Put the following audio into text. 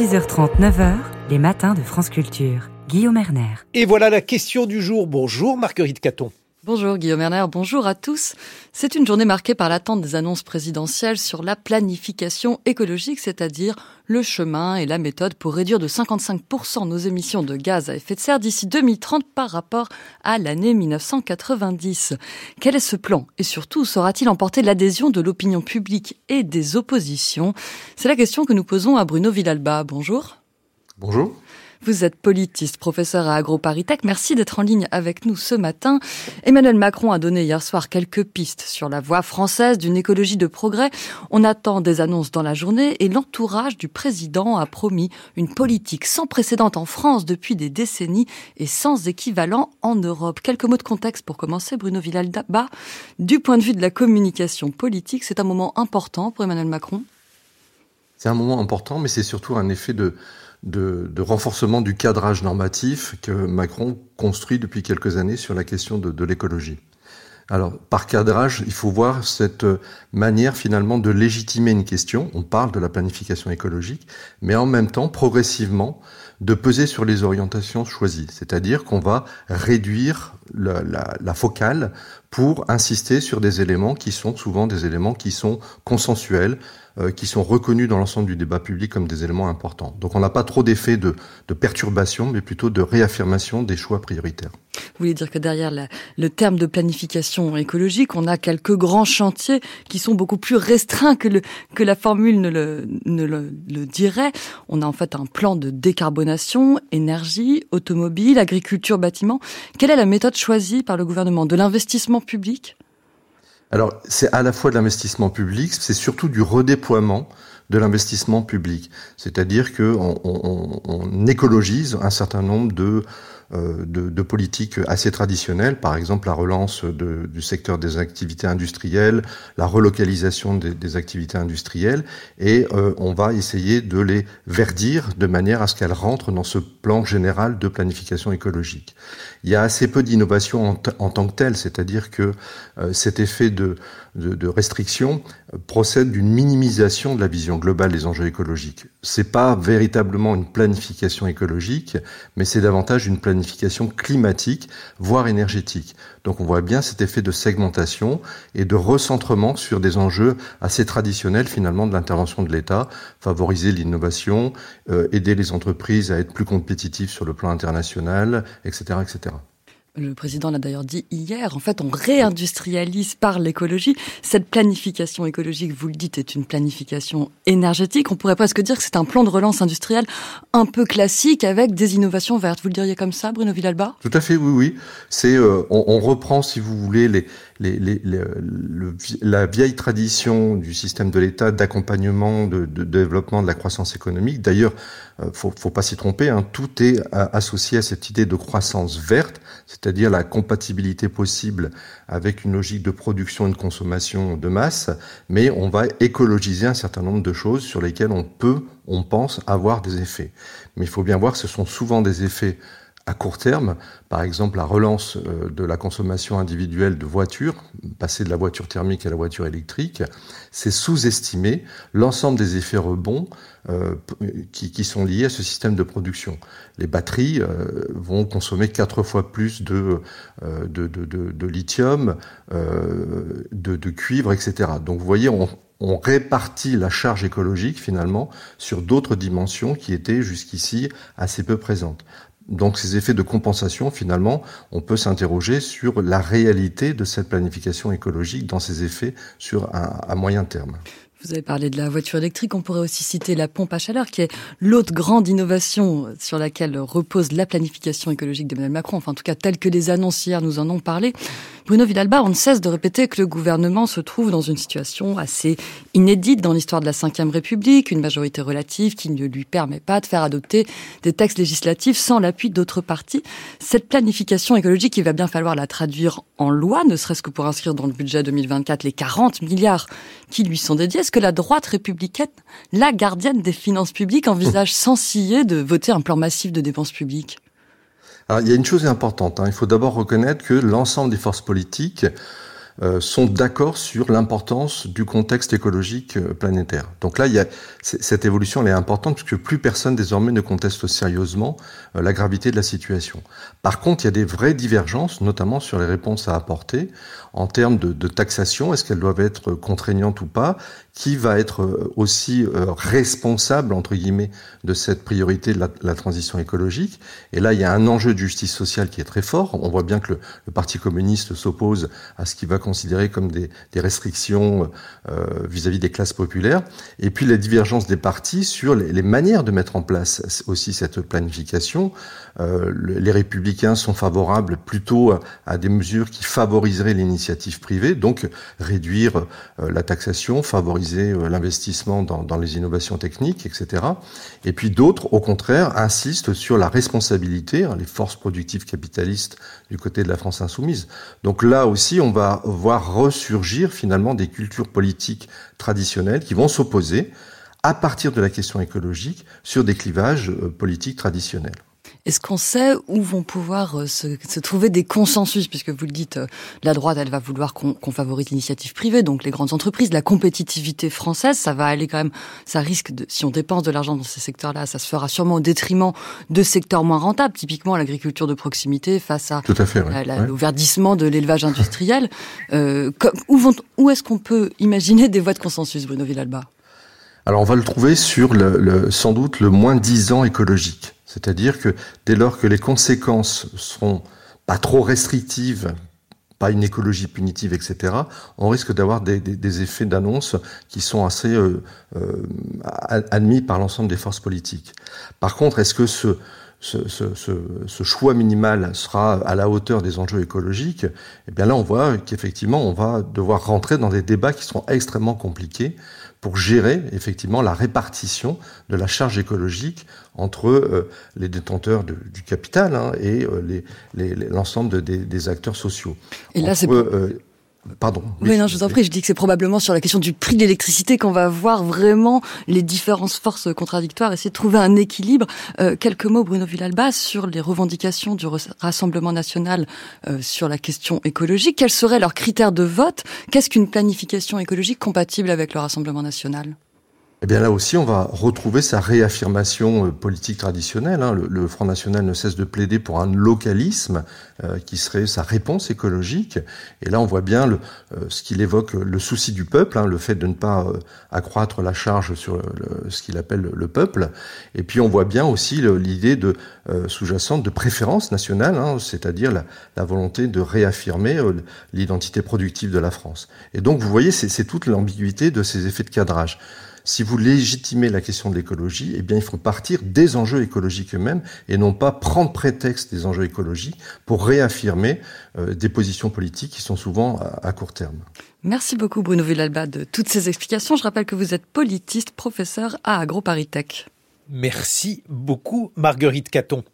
6h30, 9h, les matins de France Culture. Guillaume Erner. Et voilà la question du jour. Bonjour Marguerite Caton. Bonjour Guillaume Erner, bonjour à tous. C'est une journée marquée par l'attente des annonces présidentielles sur la planification écologique, c'est-à-dire le chemin et la méthode pour réduire de 55% nos émissions de gaz à effet de serre d'ici 2030 par rapport à l'année 1990. Quel est ce plan et surtout saura-t-il emporter l'adhésion de l'opinion publique et des oppositions? C'est la question que nous posons à Bruno Villalba. Bonjour. Bonjour. Vous êtes politiste, professeur à AgroParisTech. Merci d'être en ligne avec nous ce matin. Emmanuel Macron a donné hier soir quelques pistes sur la voie française d'une écologie de progrès. On attend des annonces dans la journée et l'entourage du président a promis une politique sans précédent en France depuis des décennies et sans équivalent en Europe. Quelques mots de contexte pour commencer, Bruno Villalba. Du point de vue de la communication politique, c'est un moment important pour Emmanuel Macron. C'est un moment important, mais c'est surtout un effet de, de, renforcement du cadrage normatif que Macron construit depuis quelques années sur la question de, de l'écologie. Alors, par cadrage, il faut voir cette manière finalement de légitimer une question. On parle de la planification écologique, mais en même temps, progressivement, de peser sur les orientations choisies. C'est-à-dire qu'on va réduire la, la, la, focale pour insister sur des éléments qui sont souvent des éléments qui sont consensuels, euh, qui sont reconnus dans l'ensemble du débat public comme des éléments importants. Donc on n'a pas trop d'effet de, de, perturbation, mais plutôt de réaffirmation des choix prioritaires. Vous voulez dire que derrière le terme de planification écologique, on a quelques grands chantiers qui sont beaucoup plus restreints que, la formule ne, le, dirait. On a en fait un plan de décarbonation, énergie, automobile, agriculture, bâtiment. Quelle est la méthode choisie par le gouvernement De l'investissement public? Alors, c'est à la fois de l'investissement public, c'est surtout du redéploiement de l'investissement public. C'est-à-dire qu'on on, on, écologise un certain nombre de de, de, politiques assez traditionnelles, par exemple la relance de, du secteur des activités industrielles, la relocalisation des, des activités industrielles, et euh, on va essayer de les verdir de manière à ce qu'elles rentrent dans ce plan général de planification écologique. Il y a assez peu d'innovation en, en, tant que telle, c'est-à-dire que euh, cet effet de, de, de restriction procède d'une minimisation de la vision globale des enjeux écologiques. C'est pas véritablement une planification écologique, mais c'est davantage une planification climatique, voire énergétique. Donc on voit bien cet effet de segmentation et de recentrement sur des enjeux assez traditionnels finalement de l'intervention de l'État, favoriser l'innovation, euh, aider les entreprises à être plus compétitives sur le plan international, etc. etc. Le président l'a d'ailleurs dit hier, en fait, on réindustrialise par l'écologie. Cette planification écologique, vous le dites, est une planification énergétique. On pourrait presque dire que c'est un plan de relance industrielle un peu classique avec des innovations vertes. Vous le diriez comme ça, Bruno Villalba? Tout à fait, oui, oui. C'est, euh, on, on, reprend, si vous voulez, les, la vieille tradition du système de l'État d'accompagnement, de, de, développement de la croissance économique. D'ailleurs, euh, faut, faut pas s'y tromper, hein, tout est associé à cette idée de croissance verte, c'est-à-dire la compatibilité possible avec une logique de production et de consommation de masse, mais on va écologiser un certain nombre de choses sur lesquelles on peut, on pense, avoir des effets. Mais il faut bien voir que ce sont souvent des effets à court terme, par exemple la relance euh, de la consommation individuelle de voitures, passer de la voiture thermique à la voiture électrique, c'est sous-estimer l'ensemble des effets rebonds euh, qui, sont liés à ce système de production. Les batteries euh, vont consommer quatre fois plus de, lithium, de, cuivre, etc. Donc vous voyez, on répartit la charge écologique finalement sur d'autres dimensions qui étaient jusqu'ici assez peu présentes. Donc ces effets de compensation, finalement, on peut s'interroger sur la réalité de cette planification écologique dans ses effets sur un, à moyen terme. Vous avez parlé de la voiture électrique, on pourrait aussi citer la pompe à chaleur, qui est l'autre grande innovation sur laquelle repose la planification écologique d'Emmanuel Macron, enfin en tout cas telle que les annoncières nous en ont parlé. Bruno Vidalba, on ne cesse de répéter que le gouvernement se trouve dans une situation assez inédite dans l'histoire de la Ve République, une majorité relative qui ne lui permet pas de faire adopter des textes législatifs sans l'appui d'autres partis. Cette planification écologique, il va bien falloir la traduire en loi, ne serait-ce que pour inscrire dans le budget 2024 les 40 milliards qui lui sont dédiés. Est-ce que la droite républicaine, la gardienne des finances publiques, envisage sans scier de voter un plan massif de dépenses publiques? Il y a une chose importante. Hein. Il faut d'abord reconnaître que l'ensemble des forces politiques euh, sont d'accord sur l'importance du contexte écologique euh, planétaire. Donc là, cette évolution est importante puisque plus personne désormais ne conteste sérieusement euh, la gravité de la situation. Par contre, il y a des vraies divergences, notamment sur les réponses à apporter en termes de taxation. Est-ce qu'elles doivent être contraignantes ou pas? Qui va être aussi responsable entre guillemets de cette priorité de la, transition écologique Et là, il y a un enjeu de justice sociale qui est très fort. On voit bien que le, Parti communiste s'oppose à ce qui va considérés comme des, restrictions euh, vis-à-vis -vis des classes populaires, et puis la divergence des partis sur les, manières de mettre en place aussi cette planification. Euh, les républicains sont favorables plutôt à, des mesures qui favoriseraient l'initiative privée, donc réduire euh, la taxation, favoriser euh, l'investissement dans, dans les innovations techniques, etc. Et puis d'autres, au contraire, insistent sur la responsabilité, hein, les forces productives capitalistes du côté de la France insoumise. Donc là aussi, on va voir ressurgir finalement des cultures politiques traditionnelles qui vont s'opposer à partir de la question écologique sur des clivages euh, politiques traditionnels. Est-ce qu'on sait où vont pouvoir euh, se, se, trouver des consensus? Puisque vous le dites, euh, la droite, elle va vouloir qu'on qu favorise l'initiative privée, donc les grandes entreprises, la compétitivité française, ça va aller quand même, ça risque de, si on dépense de l'argent dans ces secteurs-là, ça se fera sûrement au détriment de secteurs moins rentables, typiquement l'agriculture de proximité face à, à, fait, ouais. à, ouais. verdissement de l'élevage industriel. euh, où vont, où est-ce qu'on peut imaginer des voies de consensus, Bruno Villalba? Alors on va le trouver sur le, le, sans doute le moins 10 ans écologique. C'est-à-dire que dès lors que les conséquences seront pas trop restrictives, pas une écologie punitive, etc., on risque d'avoir des, effets d'annonce qui sont assez euh, euh, admis par l'ensemble des forces politiques. Par contre, est-ce que ce, ce, ce, ce, choix minimal sera à la hauteur des enjeux écologiques, eh bien là, on voit qu'effectivement, on va devoir rentrer dans des débats qui seront extrêmement compliqués pour gérer effectivement la répartition de la charge écologique entre euh, les détenteurs de, du capital hein, et euh, l'ensemble les, les, des, des, acteurs sociaux. Et là, c'est euh, Pardon. Oui, oui, non, je vous en prie. Je dis que c'est probablement sur la question du prix de l'électricité qu'on va voir vraiment les différentes forces contradictoires, essayer de trouver un équilibre. Euh, quelques mots, Bruno Villalba, sur les revendications du Rassemblement national euh, sur la question écologique. Quels seraient leurs critères de vote? Qu'est-ce qu'une planification écologique compatible avec le Rassemblement national? Eh bien là aussi, on va retrouver sa réaffirmation euh, politique traditionnelle. Hein. Le, le, Front National ne cesse de plaider pour un localisme euh, qui serait sa réponse écologique. Et là, on voit bien le, euh, ce qu'il évoque, le souci du peuple, hein, le fait de ne pas euh, accroître la charge sur le, ce qu'il appelle le peuple. Et puis, on voit bien aussi l'idée de euh, sous-jacente de préférence nationale, hein, c'est-à-dire la, la, volonté de réaffirmer l'identité productive de la France. Et donc, vous voyez, c'est toute l'ambiguïté de ces effets de cadrage si vous légitimez la question de l'écologie, eh bien, il faut partir des enjeux écologiques eux-mêmes et non pas prendre prétexte des enjeux écologiques pour réaffirmer euh, des positions politiques qui sont souvent à, à court terme. Merci beaucoup Bruno Villalba de toutes ces explications. Je rappelle que vous êtes politiste, professeur à AgroParisTech. Merci beaucoup Marguerite Caton.